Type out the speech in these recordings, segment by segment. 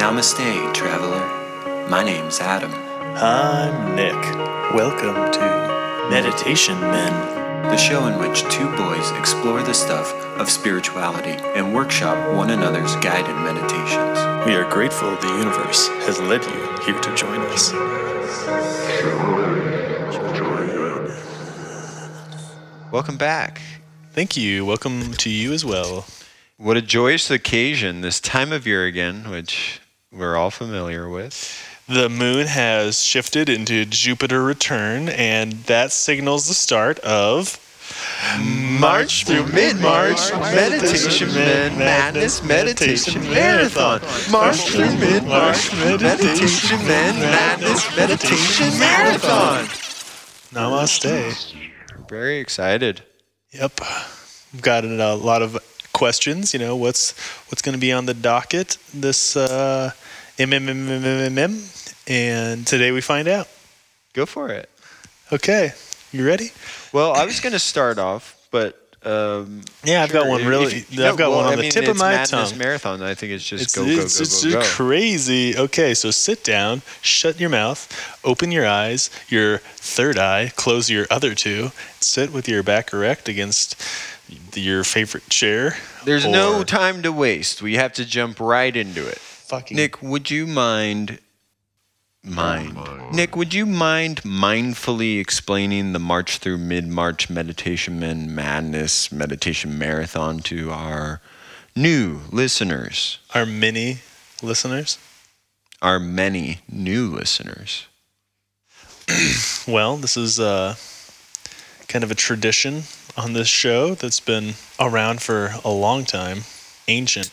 Namaste, traveler. My name's Adam. I'm Nik. Welcome to Meditation Men. The show in which two boys explore the stuff of spirituality and workshop one another's guided meditations. We are grateful the universe has led you here to join us. Welcome back. Thank you. Welcome to you as well. What a joyous occasion this time of year again, which we're all familiar with. The moon has shifted into Jupiter return, and that signals the start of March through mid-March, Meditation Men Madness Meditation Marathon. March through mid-March, Meditation Men Madness Meditation Marathon. Namaste. Very excited. Yep. We've got a lot of questions. You know, what's what's going to be on the docket this uh, MMMMMM, and today we find out. Go for it. Okay, you ready? Well, I was going to start off, but um, yeah, I've got one really. if I've got well, one on I the mean, tip of it's my Madness tongue. Marathon. I think it's just It's, go, go, it's, go, it's go, go. crazy. Okay, so sit down, shut your mouth, open your eyes, your third eye, close your other two, sit with your back erect against your favorite chair. There's no time to waste. We have to jump right into it. Fucking Nik, would you mind mind Nik, would you mind mindfully explaining the March through mid-March Meditation Men Madness Meditation Marathon to our new listeners, our many listeners. our many new listeners? Well, this is uh, kind of a tradition on this show that's been around for a long time, ancient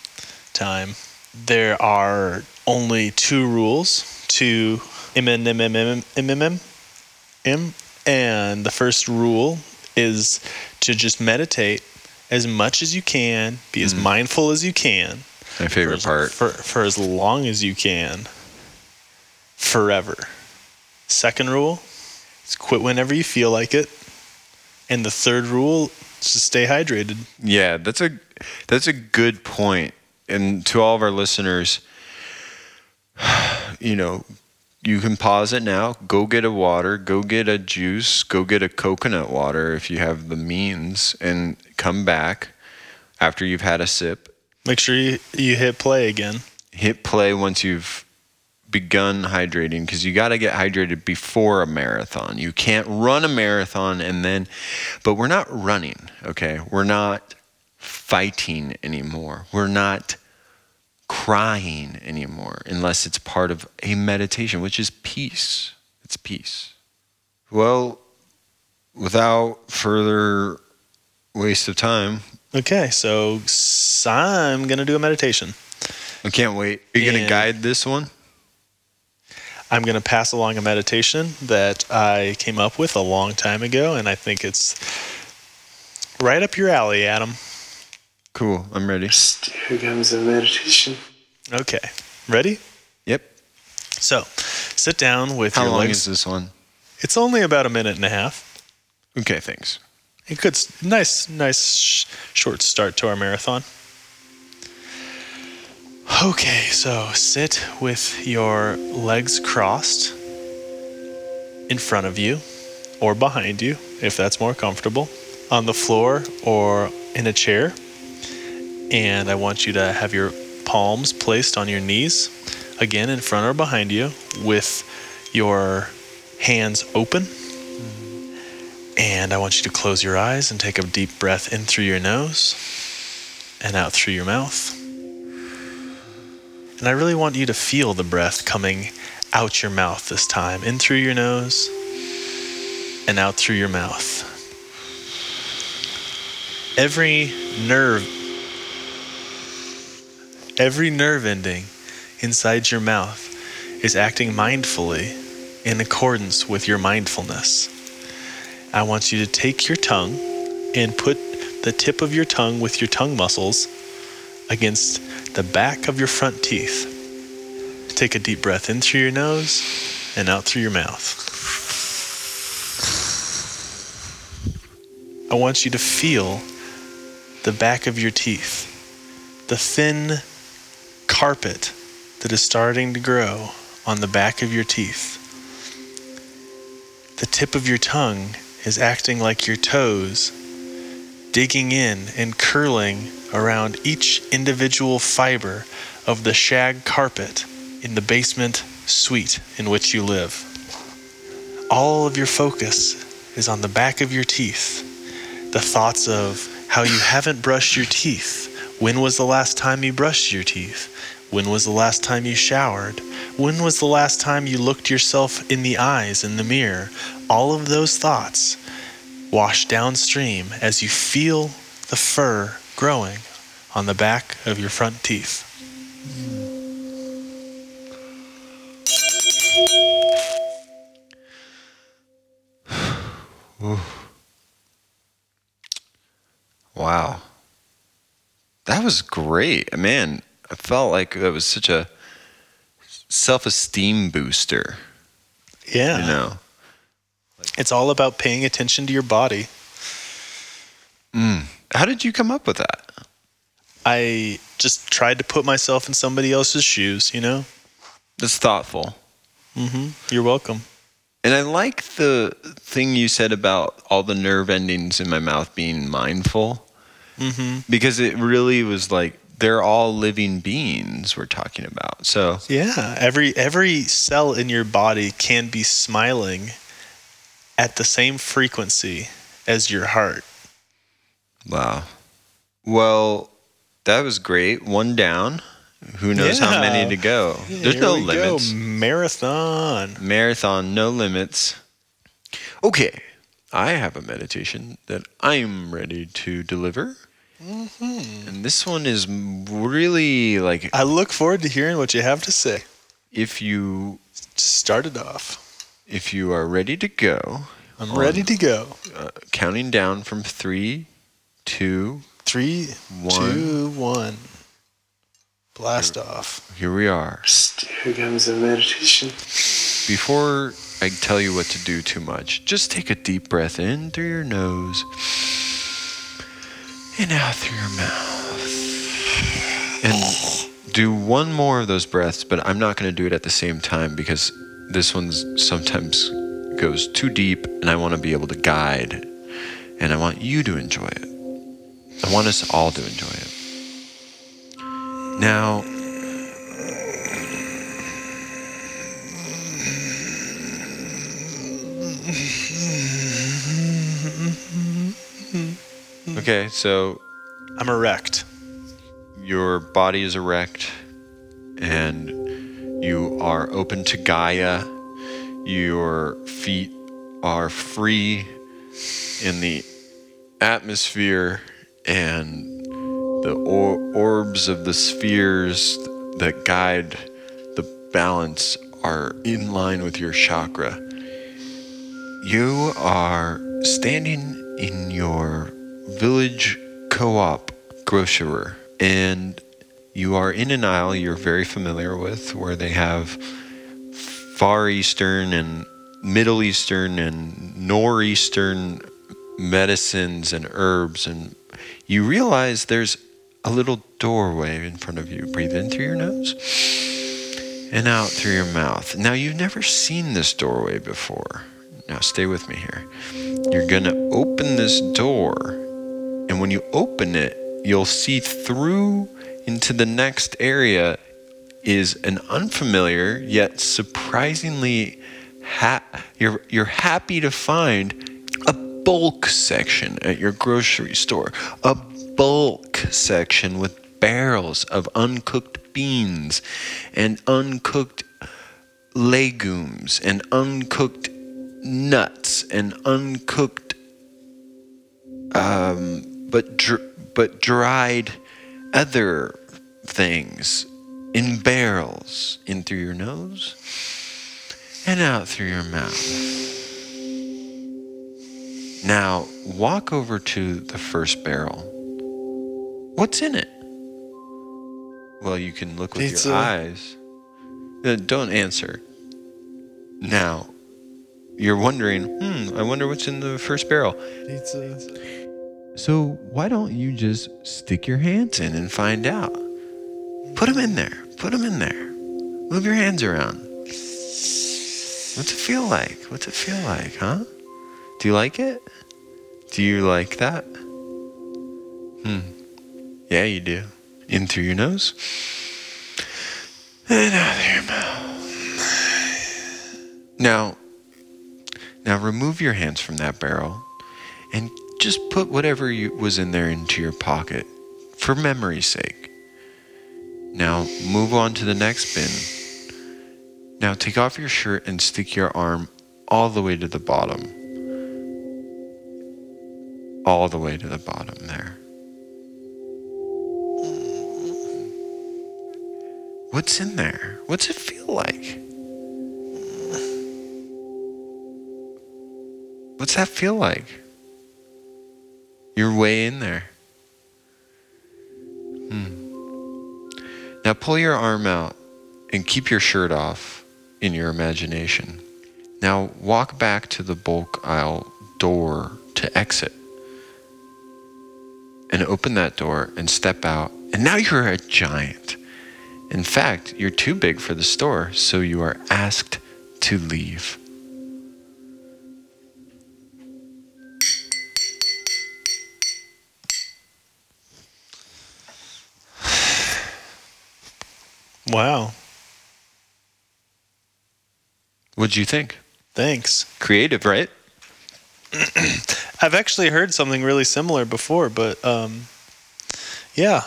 time. There are only two rules to MNMMMMM. And the first rule is to just meditate as much as you can, be as mindful as you can, My favorite for, part. for, for as long as you can, forever. Second rule is quit whenever you feel like it. And the third rule is to stay hydrated. Yeah, that's a that's a good point. And to all of our listeners, you know, you can pause it now. Go get a water. Go get a juice. Go get a coconut water if you have the means, and come back after you've had a sip. Make sure you, you hit play again. Hit play once you've begun hydrating because you got to get hydrated before a marathon. You can't run a marathon and then, but we're not running, okay? We're not fighting anymore. We're not crying anymore unless it's part of a meditation, which is peace. It's peace. Well, without further waste of time, Okay, so I'm going to do a meditation. I can't wait. Are you going to guide this one? I'm going to pass along a meditation that I came up with a long time ago, and I think it's right up your alley, Adam. Cool. I'm ready. Here comes the meditation. Okay, ready? Yep. So, sit down with How your long legs. is this one? It's only about a minute and a half. Okay, thanks. A good, s- nice, nice sh- short start to our marathon. Okay, so sit with your legs crossed in front of you or behind you, if that's more comfortable, on the floor or in a chair. And I want you to have your palms placed on your knees, again in front or behind you, with your hands open. And I want you to close your eyes and take a deep breath in through your nose and out through your mouth. And I really want you to feel the breath coming out your mouth this time, in through your nose and out through your mouth. Every nerve, every nerve ending inside your mouth is acting mindfully in accordance with your mindfulness. I want you to take your tongue and put the tip of your tongue with your tongue muscles against the back of your front teeth. Take a deep breath in through your nose and out through your mouth. I want you to feel the back of your teeth, the thin carpet that is starting to grow on the back of your teeth. The tip of your tongue is acting like your toes, digging in and curling around each individual fiber of the shag carpet in the basement suite in which you live. All of your focus is on the back of your teeth. The thoughts of how you haven't brushed your teeth. When was the last time you brushed your teeth? When was the last time you showered? When was the last time you looked yourself in the eyes in the mirror? All of those thoughts wash downstream as you feel the fur growing on the back of your front teeth. Wow. That was great. Man, I felt like that was such a self esteem booster, Yeah. you know? It's all about paying attention to your body. How did you come up with that? I just tried to put myself in somebody else's shoes, you know? That's thoughtful. Mm-hmm. You're welcome. And I like the thing you said about all the nerve endings in my mouth being mindful Mm-hmm. because it really was like they're all living beings we're talking about. So, Yeah. Every every cell in your body can be smiling at the same frequency as your heart. wow. Well, that was great. One down. Who knows how many to go? There's no we go. limits. Marathon. Marathon, no limits. Okay, I have a meditation that I'm ready to deliver. Mm-hmm. And this one is really like I look forward to hearing what you have to say. if you Just start it off. If you are ready to go, I'm On. ready to go. uh, counting down from three, two, Three, One. two, one. Blast off. here we are. Here comes the meditation. Before I tell you what to do too much, just take a deep breath in through your nose and out through your mouth. And do one more of those breaths, but I'm not going to do it at the same time because this one sometimes goes too deep and I want to be able to guide and I want you to enjoy it. I want us all to enjoy it. Now, okay, so I'm erect. your body is erect and you are open to Gaia. Your feet are free in the atmosphere and the or- orbs of the spheres that guide the balance are in line with your chakra. You are standing in your village co op grocerer, and you are in an aisle you're very familiar with where they have Far Eastern and Middle Eastern and Northeastern medicines and herbs. And you realize there's a little doorway in front of you. Breathe in through your nose and out through your mouth. Now, you've never seen this doorway before. Now, stay with me here. You're going to open this door, and when you open it, you'll see through into the next area is an unfamiliar yet surprisingly ha- you're you're happy to find a bulk section at your grocery store. A bulk section with barrels of uncooked beans and uncooked legumes and uncooked nuts and uncooked um but dr- but dried other things in barrels in through your nose and out through your mouth. Now, walk over to the first barrel. What's in it? Well, you can look with Pizza. your eyes. Uh, don't answer. Now, you're wondering, hmm, I wonder what's in the first barrel. Pizza. So why don't you just stick your hands in and find out? Put them in there. Put them in there. Move your hands around. What's it feel like? What's it feel like, huh? Do you like it? Do you like that? Hmm. Yeah, you do. In through your nose. And out through your mouth. Now, now remove your hands from that barrel and just put whatever you, was in there into your pocket for memory's sake. Now move on to the next bin. Now take off your shirt and stick your arm all the way to the bottom. All the way to the bottom there. What's in there? What's it feel like? What's that feel like? You're way in there. Hmm. Now pull your arm out and keep your shirt off in your imagination. Now walk back to the bulk aisle door to exit. And open that door and step out. And now you're a giant. In fact, you're too big for the store, so you are asked to leave. Wow. What'd you think? Thanks. Creative, right? I've actually heard something really similar before, but um, yeah.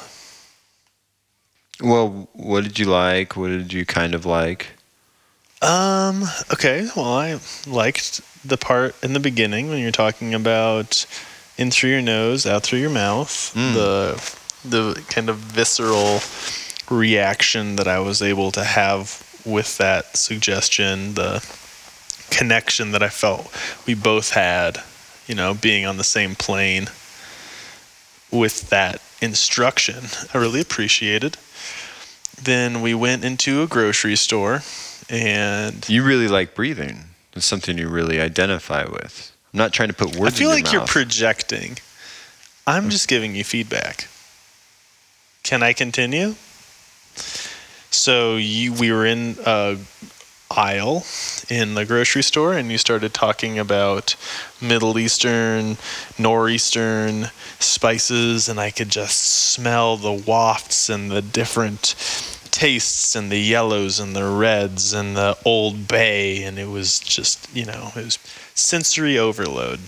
Well, what did you like? What did you kind of like? Um, okay. Well, I liked the part in the beginning when you're talking about in through your nose, out through your mouth. The the kind of visceral reaction that I was able to have with that suggestion, the connection that I felt we both had, you know, being on the same plane with that instruction. I really appreciated. Then we went into a grocery store and You really like breathing. It's something you really identify with. I'm not trying to put words. I feel like you're projecting. I'm just giving you feedback. Can I continue? So you, we were in a aisle in the grocery store, and you started talking about Middle Eastern, Northeastern spices, and I could just smell the wafts and the different tastes and the yellows and the reds and the Old Bay, and it was just you know it was sensory overload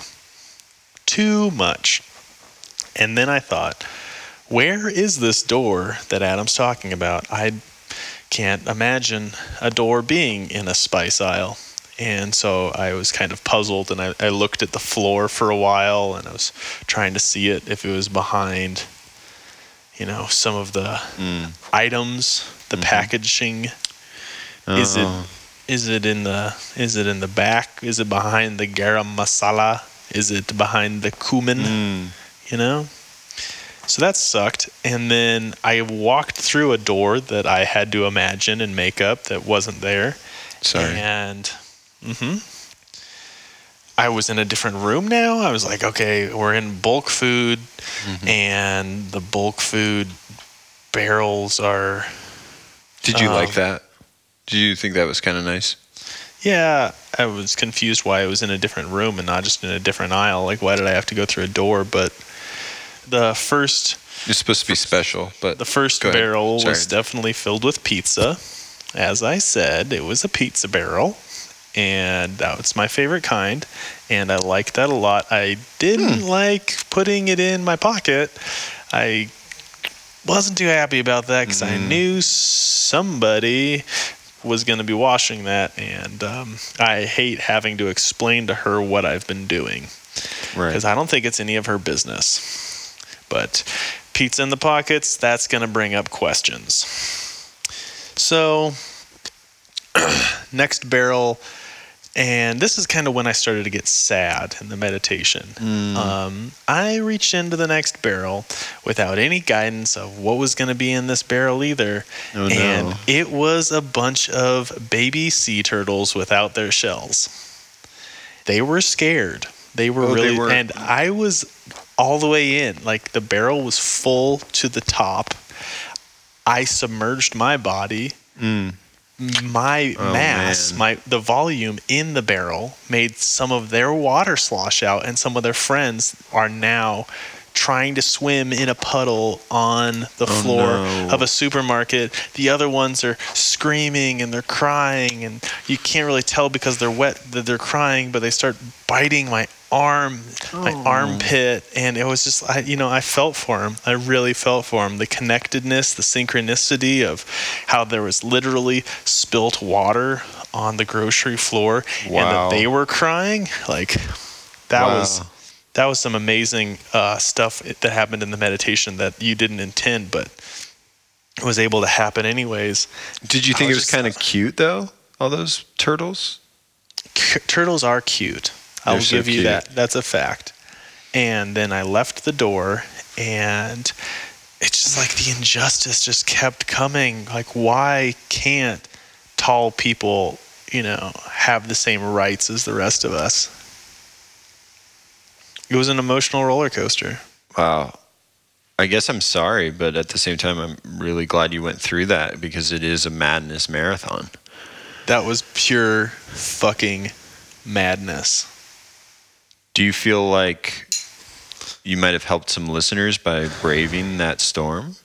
too much. And then I thought, where is this door that Adam's talking about? I can't imagine a door being in a spice aisle. And so I was kind of puzzled and I, I looked at the floor for a while and I was trying to see it if it was behind, you know, some of the hmm. items, the mm-hmm. packaging. Is it Uh-uh. is it in the is it in the back? Is it behind the garam masala? Is it behind the cumin? Mm. You know? So that sucked. And then I walked through a door that I had to imagine and make up that wasn't there. Sorry. And hmm I was in a different room now. I was like, okay, we're in bulk food, Mm-hmm. and the bulk food barrels are Did you like Um, that? Did you think that was kind of nice? Yeah, I was confused why I was in a different room and not just in a different aisle. Like, why did I have to go through a door? But the first, It's supposed to be special, but the first barrel was definitely filled with pizza. As I said, it was a pizza barrel, and that's my favorite kind, and I liked that a lot. I didn't Hmm. like putting it in my pocket. I wasn't too happy about that because I Mm. knew somebody was going to be washing that, and um, I hate having to explain to her what I've been doing right. because I don't think it's any of her business. But pizza in the pockets, that's going to bring up questions. So, next barrel, and this is kind of when I started to get sad in the meditation. Mm. Um, I reached into the next barrel without any guidance of what was going to be in this barrel either. Oh, no. and it was a bunch of baby sea turtles without their shells. They were scared. They were Oh, they really, were- and I was all the way in. Like the barrel was full to the top. I submerged my body Mm. my Oh, mass, man. my the volume in the barrel made some of their water slosh out, and some of their friends are now trying to swim in a puddle on the oh, floor Oh, no. of a supermarket. The other ones are screaming and they're crying, and you can't really tell because they're wet that they're crying, but they start biting my arm, my Oh. armpit, and it was just, I, you know, I felt for him. I really felt for him. The connectedness, the synchronicity of how there was literally spilt water on the grocery floor, and that they were crying, like that was Wow. That was some amazing uh, stuff that happened in the meditation that you didn't intend, but was able to happen anyways. Did you I think it was was kind of cute though? All those turtles. C- turtles are cute. I'll so give you cute. that. That's a fact. And then I left the door, and it's just like the injustice just kept coming. Like, why can't tall people, you know, have the same rights as the rest of us? It was an emotional roller coaster. Wow. I guess I'm sorry, but at the same time, I'm really glad you went through that because it is a madness marathon. That was pure fucking madness. Do you feel like you might have helped some listeners by braving that storm?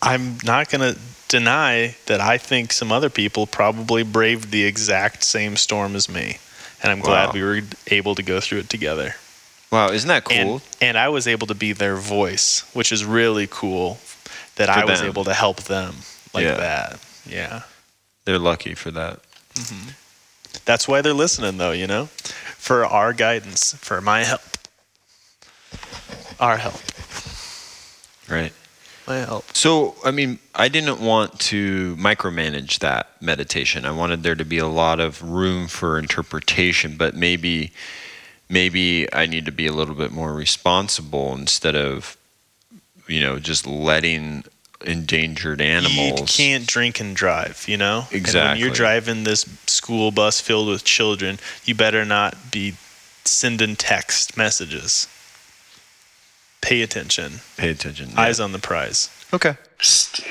I'm not going to deny that I think some other people probably braved the exact same storm as me. And I'm glad Wow. we were able to go through it together. Wow, isn't that cool? And, and I was able to be their voice, which is really cool that For I was able to help them like Yeah. that. Yeah. They're lucky for that. Mm-hmm. That's why they're listening, though, you know, for our guidance, for my help. Our help. Right. My help. So, I mean, I didn't want to micromanage that meditation. I wanted there to be a lot of room for interpretation, but maybe maybe I need to be a little bit more responsible instead of you know, just letting endangered animals You can't drink and drive, you know? And when Exactly. you're driving this school bus filled with children, you better not be sending text messages. Pay attention. pay attention. Eyes on the prize. Okay.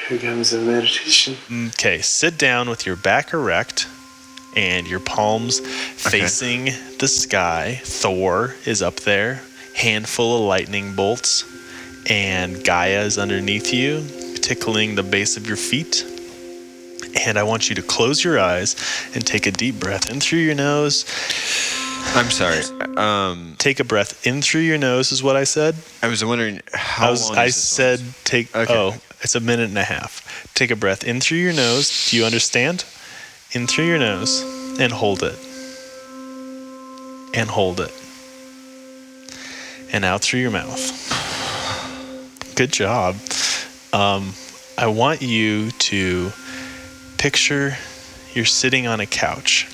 Here comes a meditation. Okay, sit down with your back erect and your palms facing the sky. Thor is up there, handful of lightning bolts, and Gaia is underneath you, tickling the base of your feet. And I want you to close your eyes and take a deep breath in through your nose. I'm sorry. Um, Take a breath in through your nose, is what I said. I was wondering how I, was, long I said take. Okay. Oh, it's a minute and a half. Take a breath in through your nose. Do you understand? In through your nose and hold it. And hold it. And out through your mouth. Good job. Um, I want you to picture you're sitting on a couch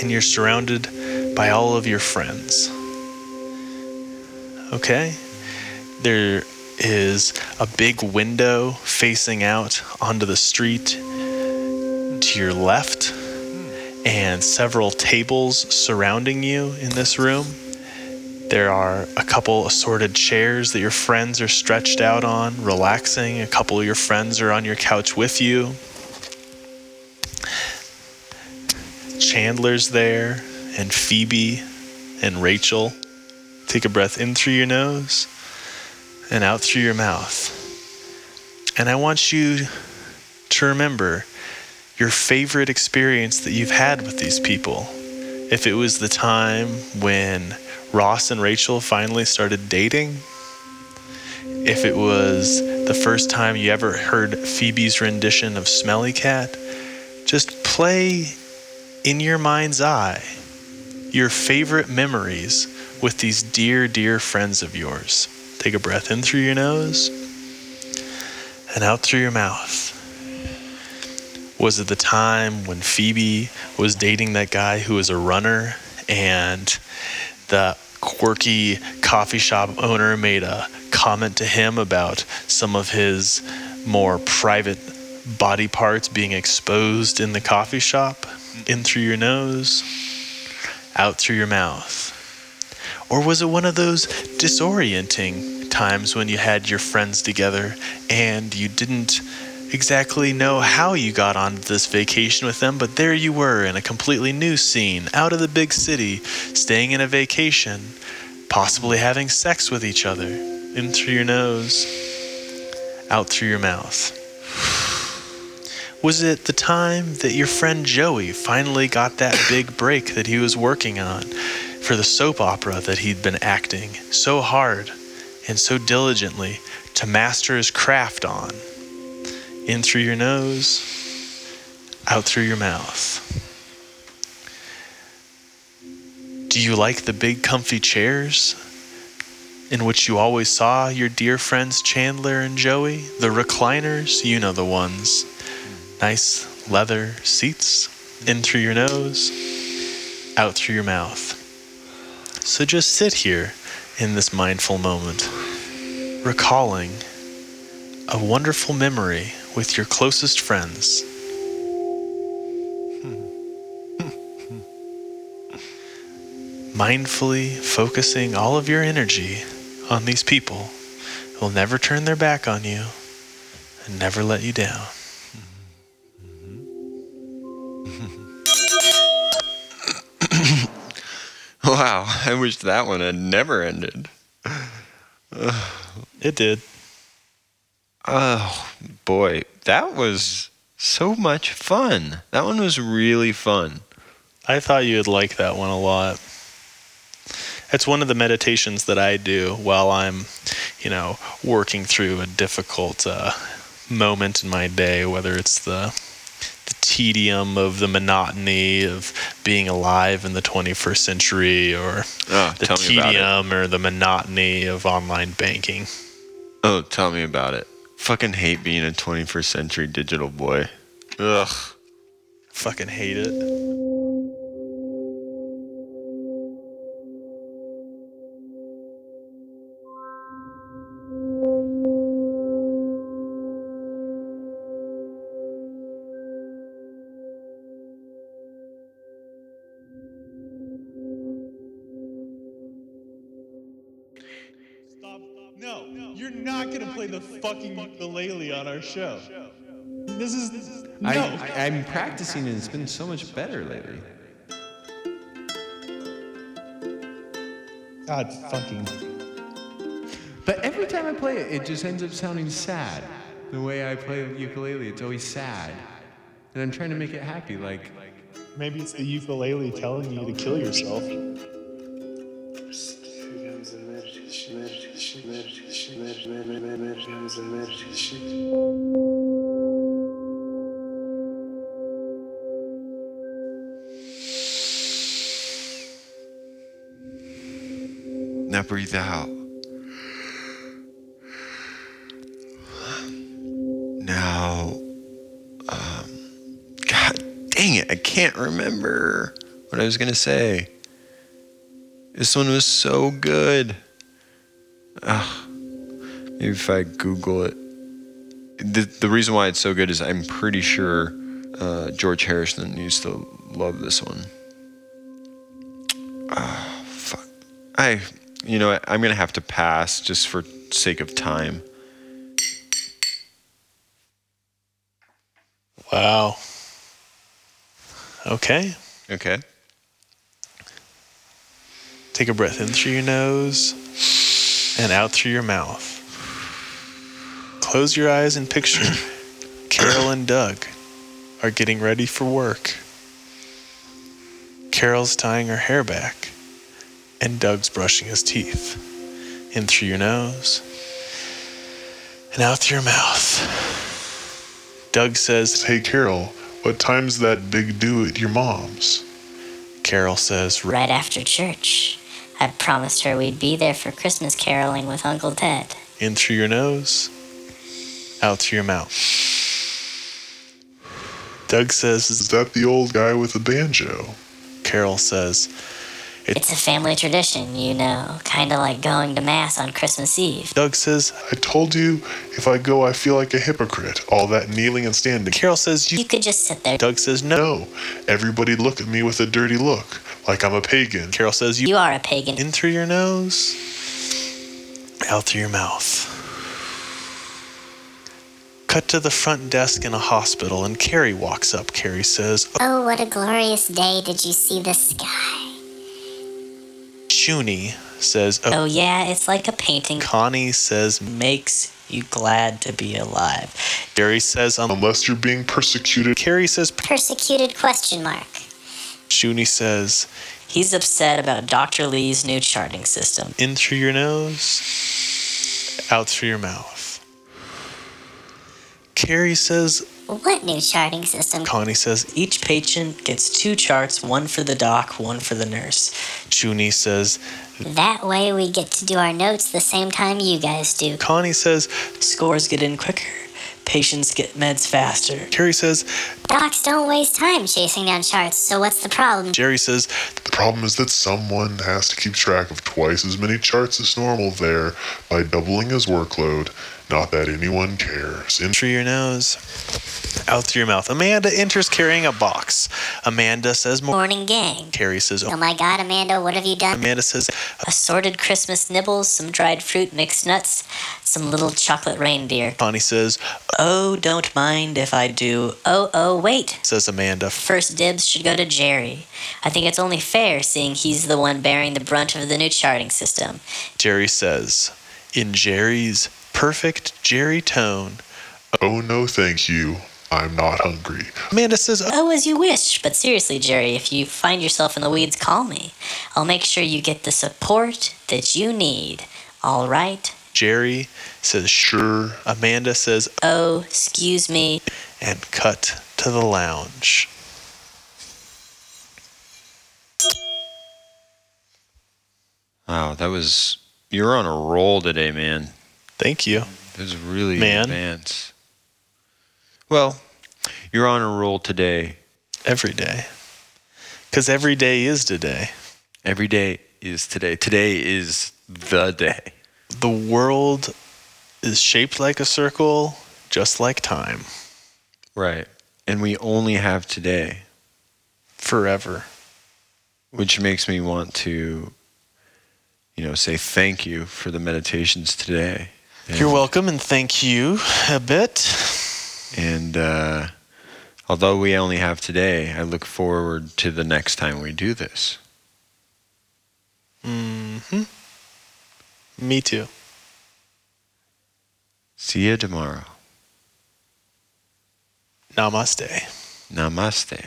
and you're surrounded by all of your friends. Okay? There is a big window facing out onto the street to your left, and several tables surrounding you in this room. There are a couple assorted chairs that your friends are stretched out on, relaxing. A couple of your friends are on your couch with you. Chandler's there, and Phoebe, and Rachel. Take a breath in through your nose and out through your mouth. And I want you to remember your favorite experience that you've had with these people. If it was the time when Ross and Rachel finally started dating, if it was the first time you ever heard Phoebe's rendition of Smelly Cat, just play in your mind's eye your favorite memories with these dear, dear friends of yours. Take a breath in through your nose and out through your mouth. Was it the time when Phoebe was dating that guy who was a runner and the quirky coffee shop owner made a comment to him about some of his more private body parts being exposed in the coffee shop? In through your nose, out through your mouth. Or was it one of those disorienting times when you had your friends together and you didn't exactly know how you got on this vacation with them, but there you were in a completely new scene, out of the big city, staying in a vacation, possibly having sex with each other, in through your nose, out through your mouth. Was it the time that your friend Joey finally got that big break that he was working on for the soap opera that he'd been acting so hard and so diligently to master his craft on? In through your nose, out through your mouth. Do you like the big comfy chairs in which you always saw your dear friends Chandler and Joey? The recliners, you know the ones. Nice leather seats in through your nose, out through your mouth. So just sit here in this mindful moment, recalling a wonderful memory with your closest friends. Mindfully focusing all of your energy on these people who will never turn their back on you and never let you down. Wow, I wish that one had never ended. It did. Oh boy, that was so much fun. That one was really fun. I thought you would like that one a lot. It's one of the meditations that I do while I'm, you know, working through a difficult uh, moment in my day, whether it's the the tedium of the monotony of being alive in the 21st century or Oh, the tell me about it. tedium or the monotony of online banking. Oh, tell me about it. Fucking hate being a 21st century digital boy. Ugh. Fucking hate it. Ukulele on our show. This is no. I, I, I'm practicing and it's been so much better lately. God fucking. But every time I play it, it just ends up sounding sad. The way I play the ukulele, it's always sad. And I'm trying to make it happy, like, Maybe it's the ukulele telling you to kill yourself. Now breathe out. Now, um, God dang it, I can't remember what I was going to say. This one was so good. Ugh. Maybe if I Google it. The, the reason why it's so good is I'm pretty sure uh, George Harrison used to love this one. Ah, fuck. I, you know, what, I'm gonna have to pass just for sake of time. Wow. Okay. Okay. Take a breath in through your nose and out through your mouth. Close your eyes and picture Carol and Doug are getting ready for work. Carol's tying her hair back, and Doug's brushing his teeth. In through your nose and out through your mouth. Doug says, Hey, Carol, what time's that big do at your mom's? Carol says, right after church. I promised her we'd be there for Christmas caroling with Uncle Ted. in through your nose, out through your mouth. Doug says, Is that the old guy with the banjo? Carol says, It's a family tradition, you know, kind of like going to Mass on Christmas Eve. Doug says, I told you if I go, I feel like a hypocrite. All that kneeling and standing. Carol says, you. You could just sit there. Doug says, no. No, everybody look at me with a dirty look, like I'm a pagan. Carol says, you. You are a pagan. In through your nose, out through your mouth. Cut to the front desk in a hospital, and Kerry walks up. Kerry says, Oh, what a glorious day. Did you see the sky? Chuny says, oh. Oh, yeah, it's like a painting. Connie says, Makes you glad to be alive. Jerry says, um, Unless you're being persecuted, Kerry says, Persecuted question mark. Chuny says, He's upset about Dr. Lee's new charting system. in through your nose, out through your mouth. Kerry says, What new charting system? Connie says, Each patient gets two charts, one for the doc, one for the nurse. Chuny says, That way we get to do our notes the same time you guys do. Connie says, Scores get in quicker. Patients get meds faster. Kerry says, Docs don't waste time chasing down charts, so what's the problem? Jerry says, the problem is that someone has to keep track of twice as many charts as normal there by doubling his workload. Not that anyone cares. In through your nose, out through your mouth. Amanda enters carrying a box. Amanda says. Morning gang. Kerry says, Oh oh. my god, Amanda, what have you done? Amanda says, Assorted Christmas nibbles, some dried fruit, mixed nuts, some little chocolate reindeer. Bonnie says, Oh, don't mind if I do. Oh, oh, wait. says Amanda. First dibs should go to Jerry. I think it's only fair seeing he's the one bearing the brunt of the new charting system. Jerry says, in Jerry's perfect Jerry tone. oh no, thank you. I'm not hungry. Amanda says, oh, Oh, as you wish. But seriously, Jerry, if you find yourself in the weeds, call me. I'll make sure you get the support that you need. All right? Jerry says, sure. Amanda says, Oh, excuse me. and cut to the lounge. Wow, that was you're on a roll today, man. Thank you. It was really Man. advanced. Well, you're on a roll today. Every day. Because every day is today. Every day is today. Today is the day. The world is shaped like a circle, just like time, Right. And we only have today, forever. which makes me want to, you know, say thank you for the meditations today. And, You're welcome and thank you a bit. And uh, although we only have today, I look forward to the next time we do this. hmm Me too. See you tomorrow. Namaste. Namaste.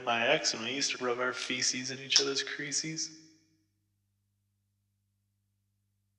Of my ex and we used to rub our feces in each other's creases.